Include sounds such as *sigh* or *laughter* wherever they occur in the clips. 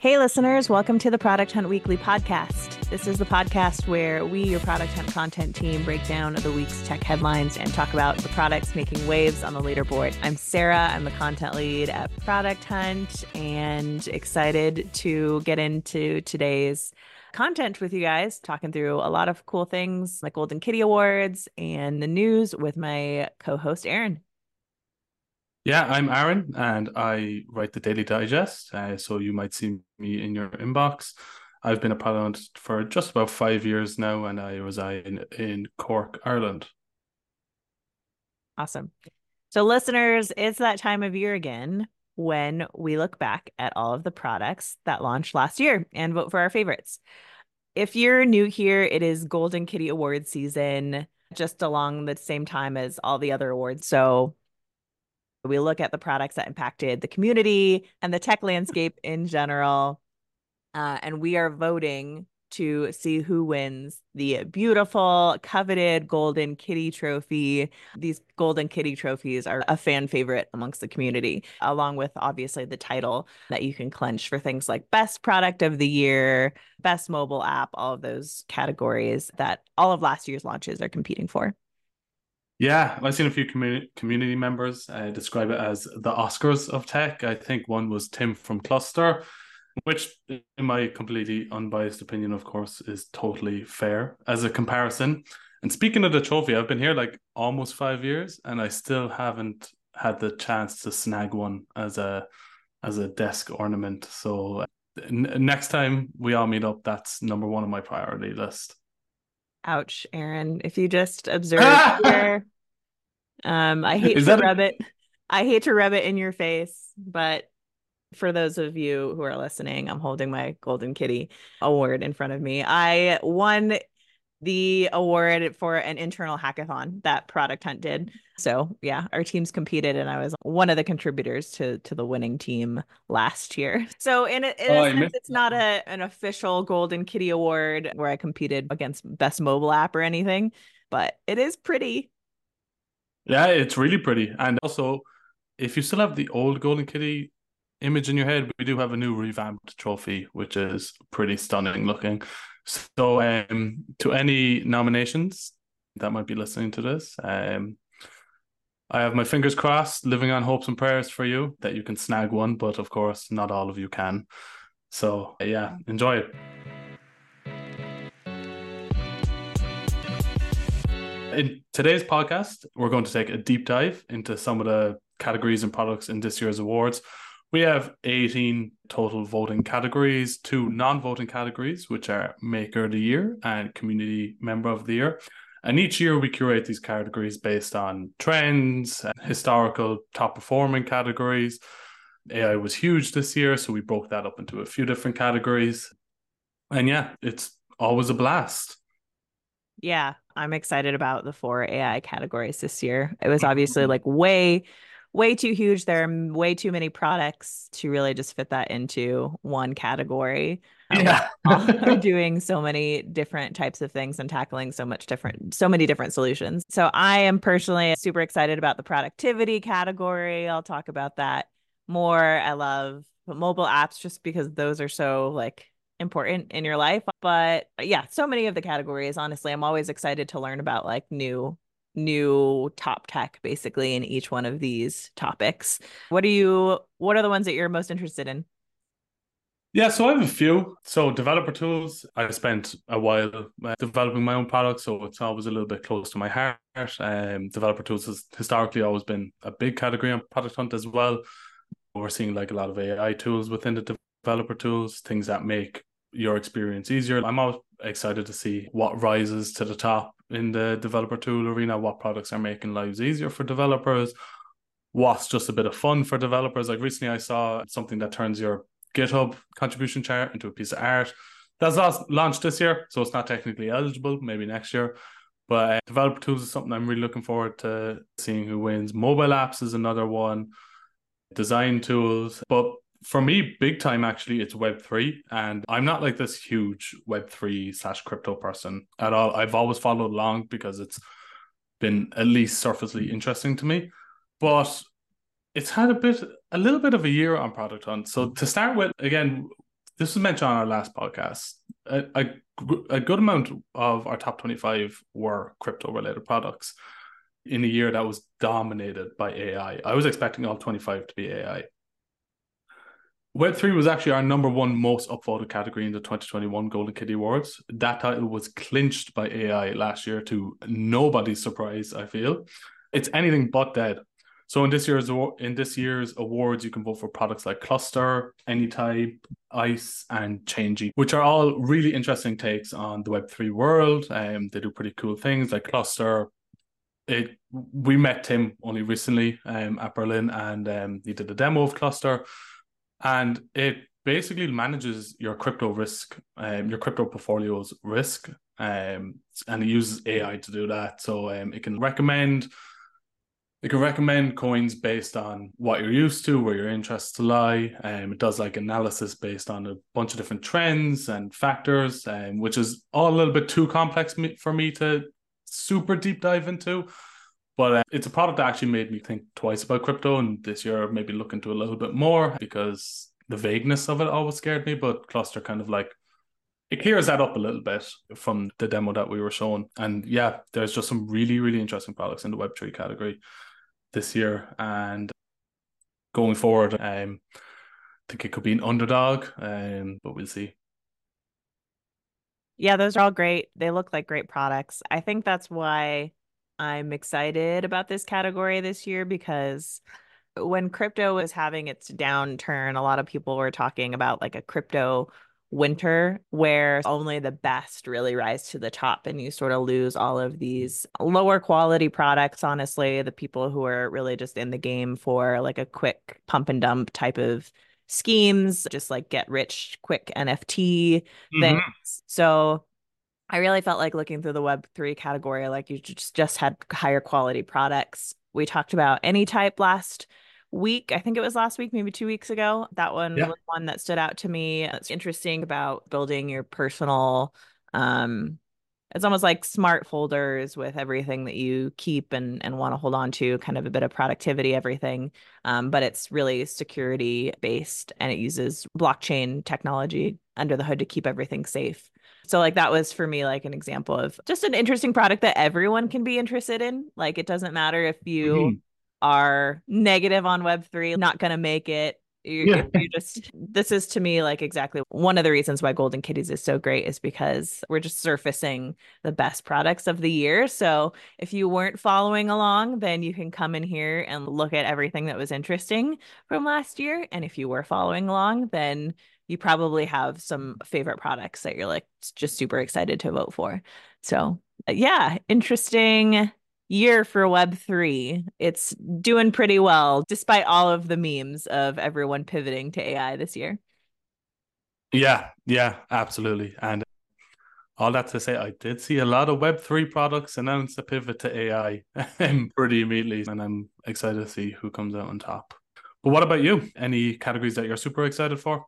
Hey, listeners, welcome to the Product Hunt Weekly podcast. This is the podcast where we, your Product Hunt content team, break down the week's tech headlines and talk about the products making waves on the leaderboard. I'm Sarah, I'm the content lead at Product Hunt, and excited to get into today's content with you guys, talking through a lot of cool things like Golden Kitty Awards and the news with my co host, Aaron. Yeah, I'm Aaron and I write the Daily Digest. Uh, so you might see me in your inbox. I've been a pilot for just about five years now and I reside in, in Cork, Ireland. Awesome. So, listeners, it's that time of year again when we look back at all of the products that launched last year and vote for our favorites. If you're new here, it is Golden Kitty Award season, just along the same time as all the other awards. So, we look at the products that impacted the community and the tech landscape in general. Uh, and we are voting to see who wins the beautiful, coveted Golden Kitty Trophy. These Golden Kitty trophies are a fan favorite amongst the community, along with obviously the title that you can clench for things like Best Product of the Year, Best Mobile App, all of those categories that all of last year's launches are competing for. Yeah, I've seen a few community community members uh, describe it as the Oscars of tech. I think one was Tim from Clustr, which, in my completely unbiased opinion, of course, is totally fair as a comparison. And speaking of the trophy, I've been here like almost five years, and I still haven't had the chance to snag one as a as a desk ornament. So n- next time we all meet up, that's number one on my priority list. Ouch, Aaron. If you just observe *laughs* here, um, I hate Is to rub a- it. I hate to rub it in your face, but for those of you who are listening, I'm holding my Golden Kitty award in front of me. I won the award for an internal hackathon that Product Hunt did. So yeah, our teams competed, and I was one of the contributors to to the winning team last year. So in, a, in oh, a sense, it's not a an official Golden Kitty Award where I competed against best mobile app or anything, but it is pretty. Yeah, it's really pretty, and also if you still have the old Golden Kitty image in your head, we do have a new revamped trophy, which is pretty stunning looking. So, um, to any nominations that might be listening to this, um, I have my fingers crossed, living on hopes and prayers for you that you can snag one, but of course, not all of you can. So, yeah, enjoy it. In today's podcast, we're going to take a deep dive into some of the categories and products in this year's awards. We have 18 total voting categories, two non voting categories, which are Maker of the Year and Community Member of the Year. And each year we curate these categories based on trends, and historical top performing categories. AI was huge this year, so we broke that up into a few different categories. And yeah, it's always a blast. Yeah, I'm excited about the four AI categories this year. It was obviously like way way too huge. There are way too many products to really just fit that into one category. *laughs* Um, yeah. *laughs* *laughs* doing so many different types of things and tackling so much different, so many different solutions. So I am personally super excited about the productivity category. I'll talk about that more. I love mobile apps just because those are so like important in your life. But yeah, so many of the categories, honestly, I'm always excited to learn about like new new top tech basically in each one of these topics. What are you what are the ones that you're most interested in? Yeah, so I have a few. So developer tools, I spent a while uh, developing my own product, so it's always a little bit close to my heart. Um, developer tools has historically always been a big category on Product Hunt as well. We're seeing like a lot of AI tools within the developer tools, things that make your experience easier. I'm always excited to see what rises to the top in the developer tool arena, what products are making lives easier for developers, what's just a bit of fun for developers. Like recently, I saw something that turns your GitHub contribution chart into a piece of art. That's last launched this year, so it's not technically eligible. Maybe next year. But uh, developer tools is something I'm really looking forward to seeing who wins. Mobile apps is another one. Design tools, but for me, big time actually, it's Web3. And I'm not like this huge Web3 slash crypto person at all. I've always followed along because it's been at least surfacely interesting to me. But it's had a bit, a little bit of a year on Product Hunt. So to start with, again, this was mentioned on our last podcast. A, a, a good amount of our top 25 were crypto related products in a year that was dominated by AI. I was expecting all 25 to be AI. Web3 was actually our number one most upvoted category in the 2021 Golden Kitty Awards. That title was clinched by AI last year to nobody's surprise, I feel. It's anything but dead. So in this year's in this year's awards, you can vote for products like Clustr, Anytype, Ice, and Changey, which are all really interesting takes on the Web three world. Um, they do pretty cool things like Clustr. It we met Tim only recently um, at Berlin, and um, he did a demo of Clustr, and it basically manages your crypto risk, um, your crypto portfolio's risk, um, and it uses AI to do that. So um, it can recommend it can recommend coins based on what you're used to, where your interests lie. Um, it does like analysis based on a bunch of different trends and factors, um, which is all a little bit too complex for me to super deep dive into. But uh, it's a product that actually made me think twice about crypto, and this year maybe look into a little bit more because the vagueness of it always scared me. But Clustr kind of like it clears that up a little bit from the demo that we were shown. And yeah, there's just some really, really interesting products in the Web3 category this year, and going forward, um, I think it could be an underdog, um, but we'll see. Yeah, those are all great. They look like great products. I think that's why I'm excited about this category this year because when crypto was having its downturn, a lot of people were talking about like a crypto winter where only the best really rise to the top and you sort of lose all of these lower quality products honestly the people who are really just in the game for like a quick pump and dump type of schemes just like get rich quick nft mm-hmm. things so i really felt like looking through the web3 category like you just just had higher quality products we talked about Anytype last week. I think it was last week, maybe two weeks ago. That one yeah. was one that stood out to me. It's interesting about building your personal um it's almost like smart folders with everything that you keep and, and want to hold on to, kind of a bit of productivity, everything. Um, but it's really security based and it uses blockchain technology under the hood to keep everything safe. So, like, that was for me, like, an example of just an interesting product that everyone can be interested in. Like, it doesn't matter if you mm-hmm are negative on Web3, not going to make it. You, yeah. you just this is to me like exactly one of the reasons why Golden Kitties is so great is because we're just surfacing the best products of the year. So if you weren't following along, then you can come in here and look at everything that was interesting from last year. And if you were following along, then you probably have some favorite products that you're like just super excited to vote for. So uh, yeah, interesting year for Web3. It's doing pretty well, despite all of the memes of everyone pivoting to AI this year. Yeah, yeah, absolutely. And all that to say, I did see a lot of Web3 products announce a pivot to AI *laughs* pretty immediately. And I'm excited to see who comes out on top. But what about you? Any categories that you're super excited for?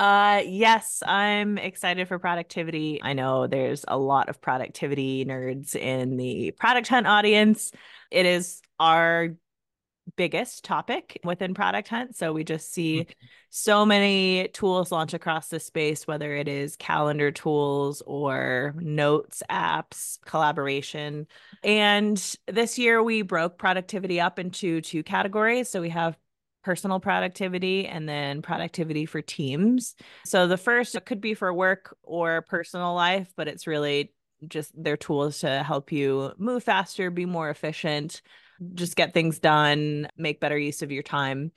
Uh yes, I'm excited for productivity. I know there's a lot of productivity nerds in the product hunt audience. It is our biggest topic within product hunt so we just see mm-hmm. so many tools launch across the space whether it is calendar tools or notes apps collaboration and this year we broke productivity up into two categories so we have personal productivity and then productivity for teams. So the first could be for work or personal life, but it's really just their tools to help you move faster, be more efficient, just get things done, make better use of your time.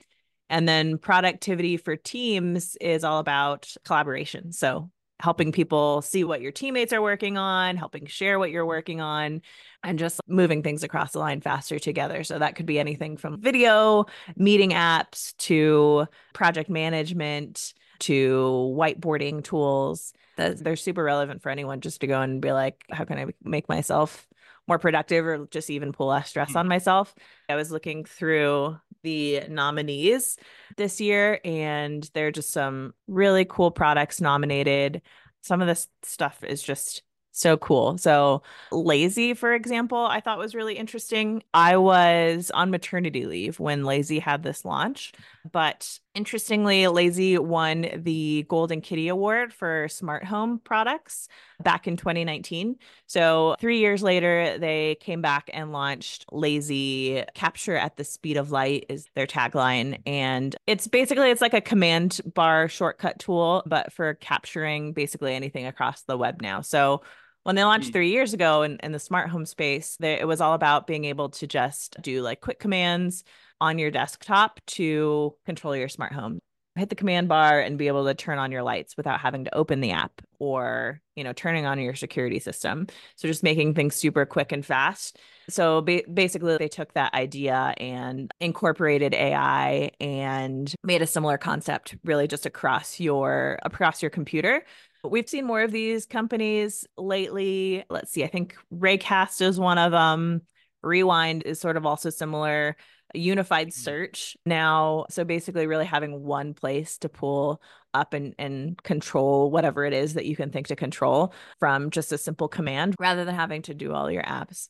And then productivity for teams is all about collaboration. So helping people see what your teammates are working on, helping share what you're working on, and just moving things across the line faster together. So that could be anything from video, meeting apps to project management to whiteboarding tools. They're super relevant for anyone just to go and be like, how can I make myself more productive or just even pull less stress mm-hmm. on myself? I was looking through the nominees this year, and there are just some really cool products nominated. Some of this stuff is just so cool. So, Lazy, for example, I thought was really interesting. I was on maternity leave when Lazy had this launch, but Interestingly, Lazy won the Golden Kitty Award for smart home products back in 2019. So, three years later, they came back and launched Lazy Capture at the Speed of Light is their tagline. And it's basically it's like a command bar shortcut tool, but for capturing basically anything across the web now. So when they launched hmm. three years ago in, in the smart home space, they, it was all about being able to just do like quick commands on your desktop to control your smart home. Hit the command bar and be able to turn on your lights without having to open the app or you know turning on your security system. So just making things super quick and fast. So ba- basically they took that idea and incorporated ai and made a similar concept really just across your across your computer. We've seen more of these companies lately. Let's see, I think Raycast is one of them. Rewind is sort of also similar unified mm-hmm. search now. So basically, really having one place to pull up and, and control whatever it is that you can think to control from just a simple command rather than having to do all your apps.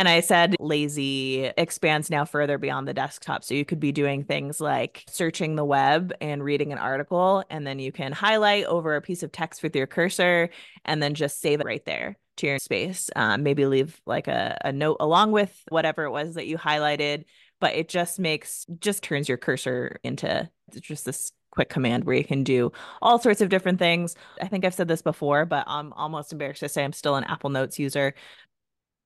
And I said lazy expands now further beyond the desktop. So you could be doing things like searching the web and reading an article, and then you can highlight over a piece of text with your cursor and then just save it right there to your space. Um, maybe leave like a, a note along with whatever it was that you highlighted, but it just makes, just turns your cursor into just this quick command where you can do all sorts of different things. I think I've said this before, but I'm almost embarrassed to say I'm still an Apple Notes user.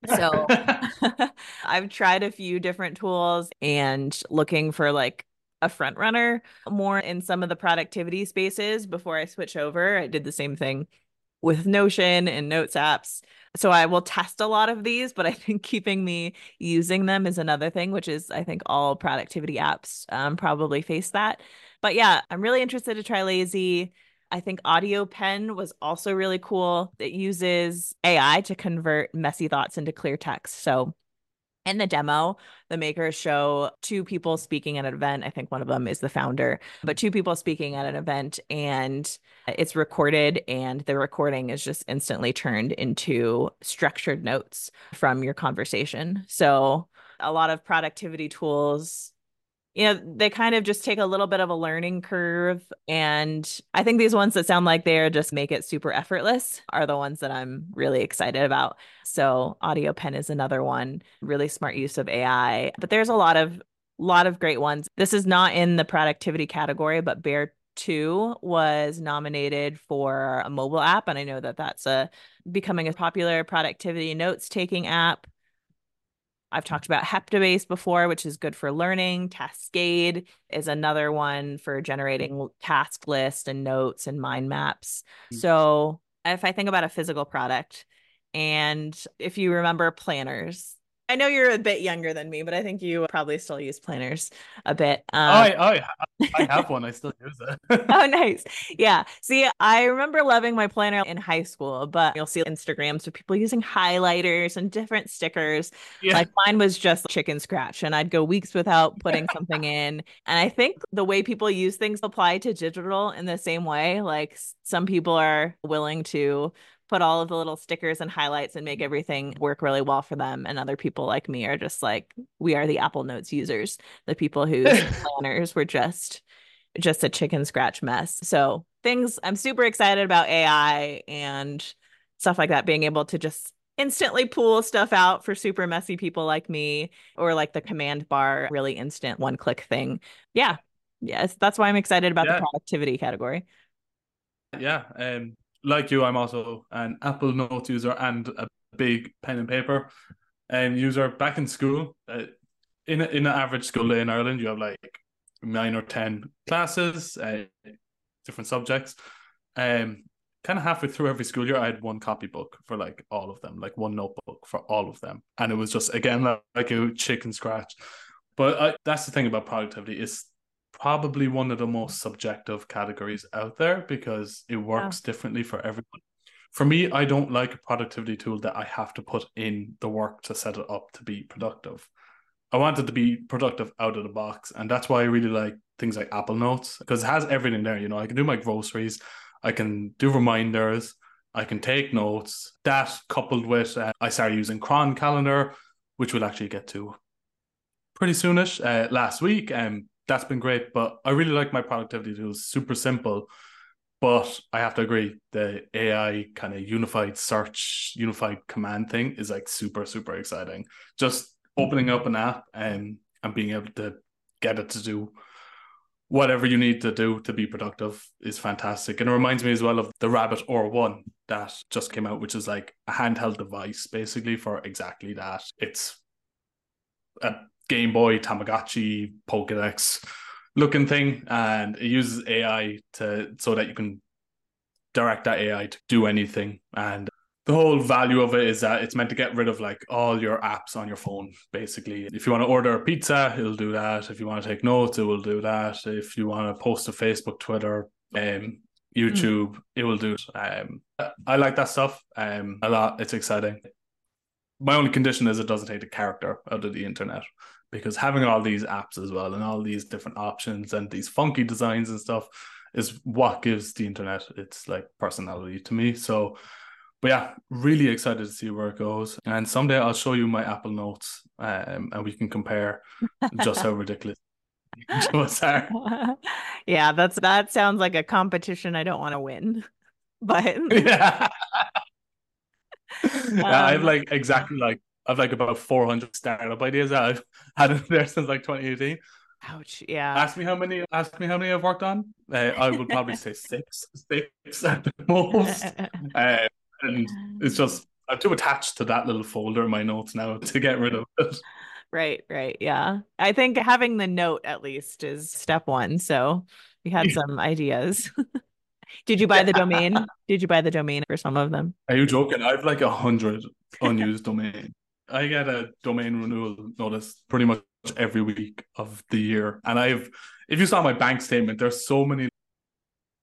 So *laughs* *laughs* I've tried a few different tools and looking for like a front runner more in some of the productivity spaces before I switch over. I did the same thing with Notion and Notes apps. So I will test a lot of these, but I think *laughs* keeping me using them is another thing, which is I think all productivity apps um, probably face that. But yeah, I'm really interested to try Lazy. I think Audiopen was also really cool. It uses AI to convert messy thoughts into clear text. So in the demo, the makers show two people speaking at an event. I think one of them is the founder, but two people speaking at an event, and it's recorded, and the recording is just instantly turned into structured notes from your conversation. So, a lot of productivity tools you know, they kind of just take a little bit of a learning curve. And I think these ones that sound like they're just make it super effortless are the ones that I'm really excited about. So Audiopen is another one, really smart use of AI. But there's a lot of lot of great ones. This is not in the productivity category, but Bear 2 was nominated for a mobile app and I know that that's a becoming a popular productivity notes taking app. I've talked about Heptabase before, which is good for learning. Cascade is another one for generating task lists and notes and mind maps. Mm-hmm. So if I think about a physical product, and if you remember planners, I know you're a bit younger than me, but I think you probably still use planners a bit. Um, I, I, I have one. I still *laughs* use it. *laughs* oh, nice. *laughs* Yeah. See, I remember loving my planner in high school, but you'll see Instagrams of people using highlighters and different stickers. Yeah. Like mine was just chicken scratch, and I'd go weeks without putting something in. And I think the way people use things apply to digital in the same way. Like some people are willing to put all of the little stickers and highlights and make everything work really well for them. And other people like me are just like, we are the Apple Notes users, the people whose *laughs* planners were just just a chicken scratch mess. So things I'm super excited about AI and stuff like that, being able to just instantly pull stuff out for super messy people like me, or like the command bar, really instant one click thing. Yeah. Yes, that's why I'm excited about yeah. the productivity category. Yeah. Um like you, I'm also an Apple Notes user and a big pen and paper and user. Back in school, uh, in a, in an average school day in Ireland, you have like nine or ten classes, uh, different subjects. Um, kind of halfway through every school year, I had one copybook for like all of them, like one notebook for all of them, and it was just again like, like a chicken scratch. But I, that's the thing about productivity is probably one of the most subjective categories out there because it works yeah. differently for everyone. For me, I don't like a productivity tool that I have to put in the work to set it up to be productive. I want it to be productive out of the box. And that's why I really like things like Apple Notes because it has everything there. You know, I can do my groceries, I can do reminders, I can take notes. That coupled with, uh, I started using Cron Calendar, which we'll actually get to pretty soonish uh, last week. Um, that's been great. But I really like my productivity tools. Super simple, but I have to agree the AI kind of unified search, unified command thing is like super super exciting. Just opening up an app and and being able to get it to do whatever you need to do to be productive is fantastic. And it reminds me as well of the Rabbit R1 that just came out, which is like a handheld device basically for exactly that. It's a Game Boy, Tamagotchi, Pokedex looking thing, and it uses AI to so that you can direct that AI to do anything. And the whole value of it is that it's meant to get rid of like all your apps on your phone basically. If you want to order a pizza it'll do that. If you want to take notes it will do that. If you want to post to facebook twitter um youtube mm. it will do it. Um i like that stuff um a lot. It's exciting. My only condition is it doesn't take the character out of the internet because having all these apps as well and all these different options and these funky designs and stuff is what gives the internet its like personality to me so but yeah, really excited to see where it goes. And someday I'll show you my Apple Notes, um, and we can compare just how *laughs* ridiculous those are. *laughs* Yeah, that's that sounds like a competition I don't want to win, *laughs* but yeah. um, yeah, I've like exactly like I've like about 400 startup ideas that I've *laughs* had in there since like 2018. Ouch! Yeah. Ask me how many. Ask me how many I've worked on. Uh, I would probably say *laughs* six, six at the *laughs* most. Uh, and it's just I'm too attached to that little folder in my notes now to get rid of it. Right, right. Yeah. I think having the note at least is step one. So we had some ideas. Did you buy the domain? Did you buy the domain for some of them? Are you joking? I've like a hundred unused domain. I get a domain renewal notice pretty much every week of the year. And I've if you saw my bank statement, there's so many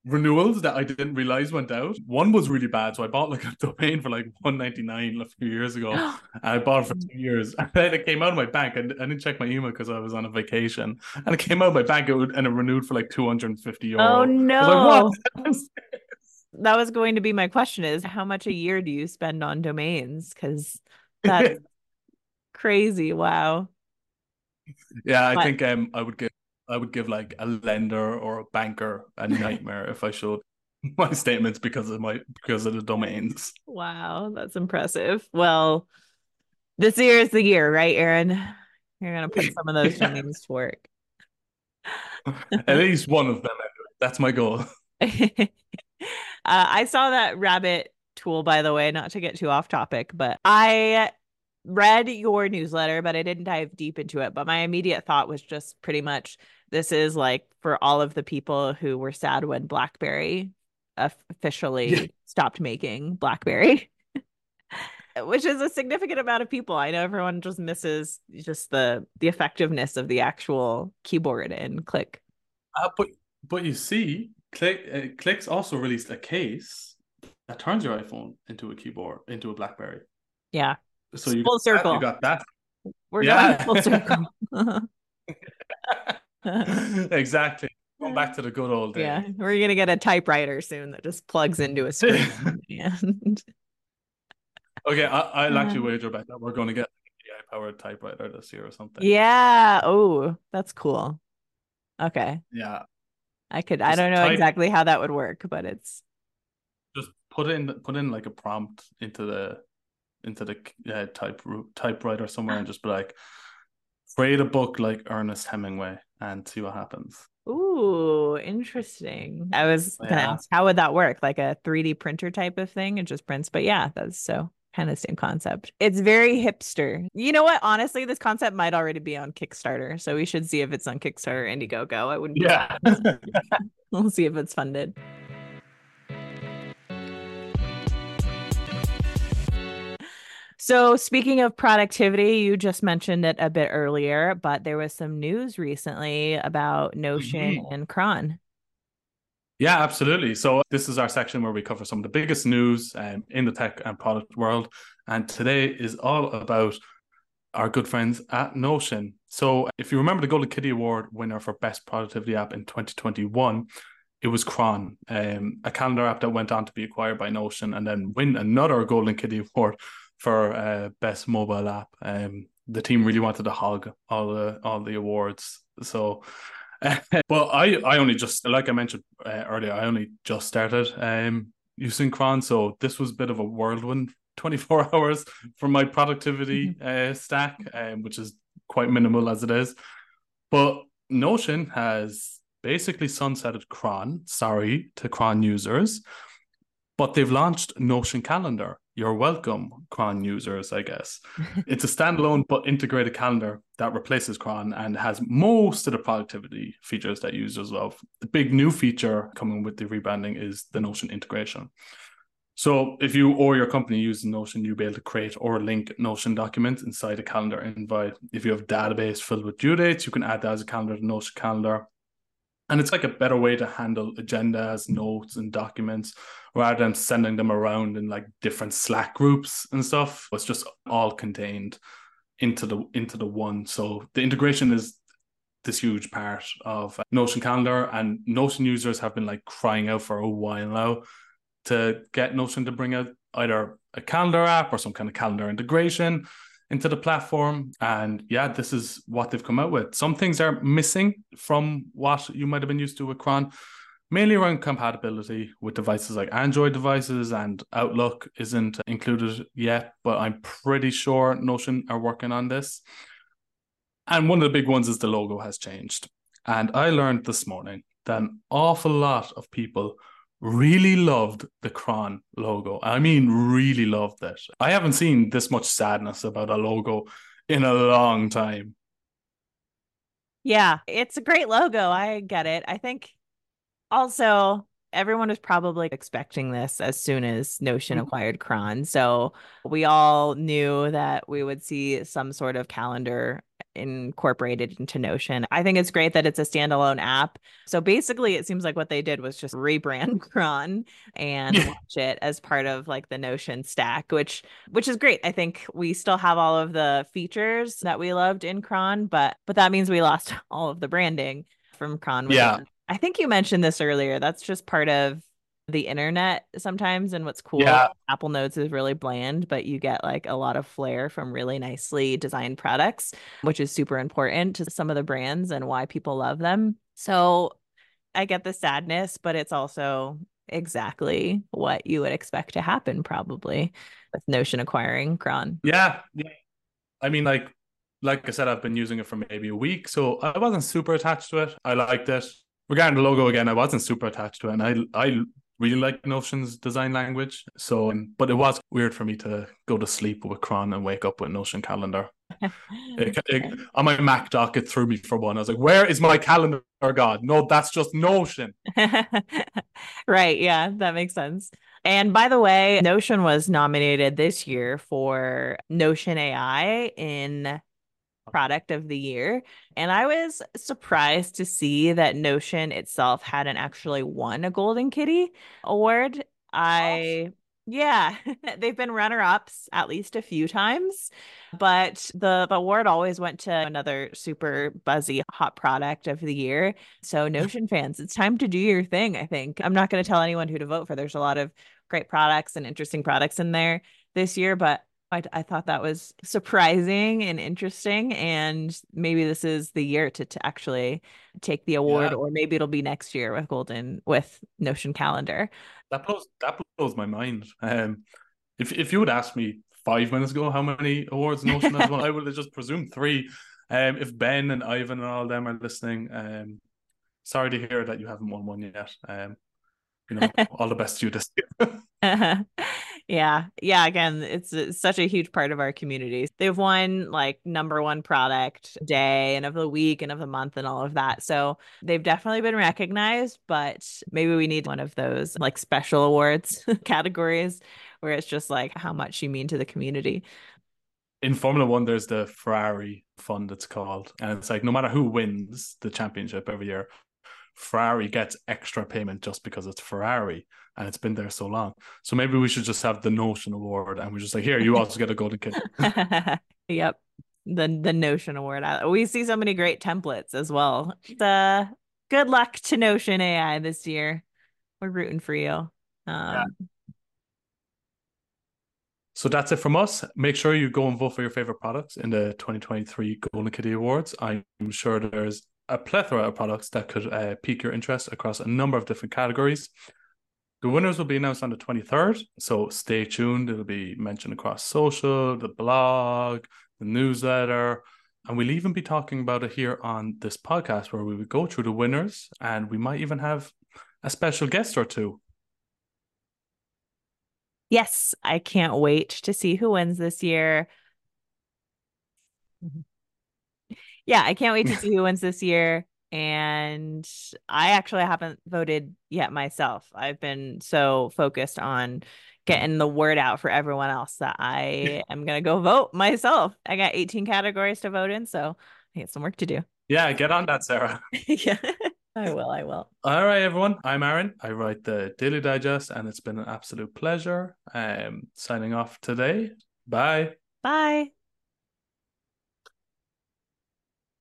renewals that I didn't realize went out. One was really bad, so I bought like a *laughs* domain for like one ninety nine a few years ago. *gasps* and I bought it for two years, *laughs* and then it came out of my bank. and I didn't check my email because I was on a vacation, and it came out of my bank and it renewed for like two hundred and fifty oh, euro. Oh no! Like, *laughs* that was going to be my question: is how much a year do you spend on domains? Because that's crazy. Wow. Yeah, I but, think um I would give I would give like a lender or a banker a *laughs* nightmare if I showed *laughs* my statements because of my because of the domains. Wow, that's impressive. Well, this year is the year, right, Aaron? You're gonna put some of those *laughs* domains to work. At least one of them. That's my goal. uh, I saw that rabbit tool, by the way, not to get too off topic, but I read your newsletter, but I didn't dive deep into it. But my immediate thought was just pretty much this is like for all of the people who were sad when BlackBerry officially yeah. stopped making BlackBerry. *laughs* Which is a significant amount of people. I know everyone just misses just the the effectiveness of the actual keyboard and click. Uh, but but you see, click uh, clicks also released a case that turns your iPhone into a keyboard into a BlackBerry. Yeah, so you full circle. That, you got that. We're yeah. going full circle. *laughs* *laughs* exactly. Going back to the good old days. Yeah, we're gonna get a typewriter soon that just plugs into a screen. *laughs* and... Okay, I, will actually uh-huh. wager bet that we're going to get AI powered typewriter this year or something. Yeah. Oh, that's cool. Okay. Yeah. I could. Just I don't know type, exactly how that would work, but it's just put in put in like a prompt into the into the uh, type typewriter somewhere and just be like, create a book like Ernest Hemingway and see what happens. Ooh, interesting. I was gonna ask how would that work? Like a 3D printer type of thing? It just prints, but yeah, that's so kind of the same concept. It's very hipster. You know what? Honestly, this concept might already be on Kickstarter. So we should see if it's on Kickstarter Indiegogo. I wouldn't Yeah. *laughs* we'll see if it's funded. So, speaking of productivity, you just mentioned it a bit earlier, but there was some news recently about Notion mm-hmm. and Cron. Yeah, absolutely. So, this is our section where we cover some of the biggest news um, in the tech and product world. And today is all about our good friends at Notion. So, if you remember the Golden Kitty Award winner for Best Productivity App in 2021, it was Cron, um, a calendar app that went on to be acquired by Notion and then win another Golden Kitty Award for uh, best mobile app. Um, the team really wanted to hog all the all the awards. So *laughs* well, I I only just like I mentioned uh, earlier, I only just started um using Cron, so this was a bit of a whirlwind *laughs* 24 *laughs* hours for my productivity mm-hmm. uh, stack, um, which is quite minimal as it is. But Notion has basically sunsetted Cron, sorry to Cron users, but they've launched Notion Calendar. You're welcome, Cron users, I guess. *laughs* it's a standalone but integrated calendar that replaces Cron and has most of the productivity features that users love. The big new feature coming with the rebranding is the Notion integration. So if you or your company uses Notion, you'll be able to create or link Notion documents inside a calendar invite. If you have a database filled with due dates, you can add that as a calendar to Notion calendar. And it's like a better way to handle agendas, notes, and documents rather than sending them around in like different Slack groups and stuff. It's just all contained into the into the one. So the integration is this huge part of uh, Notion Calendar, and Notion users have been like crying out for a while now to get Notion to bring out either a calendar app or some kind of calendar integration into the platform. And yeah, this is what they've come out with. Some things are missing from what you might have been used to with Cron, mainly around compatibility with devices like Android devices and Outlook isn't included yet, but I'm pretty sure Notion are working on this. And one of the big ones is the logo has changed. And I learned this morning that an awful lot of people really loved the Cron logo. I mean, really loved it. I haven't seen this much sadness about a logo in a long time. Yeah, it's a great logo. I get it. I think also everyone was probably expecting this as soon as Notion mm-hmm. acquired Cron. So we all knew that we would see some sort of calendar incorporated into Notion. I think it's great that it's a standalone app. So basically, it seems like what they did was just *laughs* rebrand Cron and launch it as part of like the Notion stack, which which is great. I think we still have all of the features that we loved in Cron, but but that means we lost *laughs* all of the branding from Cron. Yeah. I think you mentioned this earlier. That's just part of the internet sometimes and what's cool yeah. apple notes is really bland but you get like a lot of flair from really nicely designed products which is super important to some of the brands and why people love them. So i get the sadness but it's also exactly what you would expect to happen probably with notion acquiring cron. Yeah yeah. I mean like like i said i've been using it for maybe a week so i wasn't super attached to it. I liked it. Regarding the logo again, I wasn't super attached to it, and I I really like Notion's design language. So, um, but it was weird for me to go to sleep with Cron and wake up with Notion calendar. *laughs* it, it, on my Mac dock, it threw me for one. I was like, "Where is my calendar, God? No, that's just Notion." *laughs* right? Yeah, that makes sense. And by the way, Notion was nominated this year for Notion AI in product of the year. And I was surprised to see that Notion itself hadn't actually won a Golden Kitty award. I yeah, *laughs* they've been runner-ups at least a few times, but the, the award always went to another super buzzy hot product of the year. So *laughs* Notion fans, it's time to do your thing, I think. I'm not going to tell anyone who to vote for. There's a lot of great products and interesting products in there this year, but I, I thought that was surprising and interesting. And maybe this is the year to, to actually take the award, yeah. or maybe it'll be next year with Golden with Notion Calendar. That blows that blows my mind. Um, if if you would ask me five minutes ago how many awards Notion has won, I would have just presumed three. Um, if Ben and Ivan and all them are listening, um, sorry to hear that you haven't won one yet. Um, you know, *laughs* all the best to you this year. *laughs* yeah. Yeah. Again, it's, it's, such a huge part of our community. They've won like number one product day and of the week and of the month and all of that. So they've definitely been recognized, but maybe we need one of those like special awards *laughs* categories where it's just like how much you mean to the community. In Formula One, there's the Ferrari fund, it's called. And it's like no matter who wins the championship every year, Ferrari gets extra payment just because it's Ferrari and it's been there so long. So maybe we should just have the Notion Award and we're just like, here, you also get a golden kid. *laughs* yep. The the Notion Award. We see so many great templates as well. The good luck to Notion AI this year. We're rooting for you. Um, yeah. So that's it from us. Make sure you go and vote for your favorite products in the 2023 Golden Kitty Awards. I'm sure there's a plethora of products that could uh, pique your interest across a number of different categories. The winners will be announced on the 23rd, so stay tuned. It'll be mentioned across social, the blog, the newsletter, and we'll even be talking about it here on this podcast where we would go through the winners and we might even have a special guest or two. Yes, I can't wait to see who wins this year. Yeah, I can't wait to *laughs* see who wins this year. And I actually haven't voted yet myself. I've been so focused on getting the word out for everyone else that I am going to go vote myself. I got 18 categories to vote in, so I got some work to do. Yeah, get on that, Sarah. *laughs* yeah, I will. I will. All right, everyone. I'm Aaron. I write the Daily Digest, and it's been an absolute pleasure um, signing off today. Bye. Bye.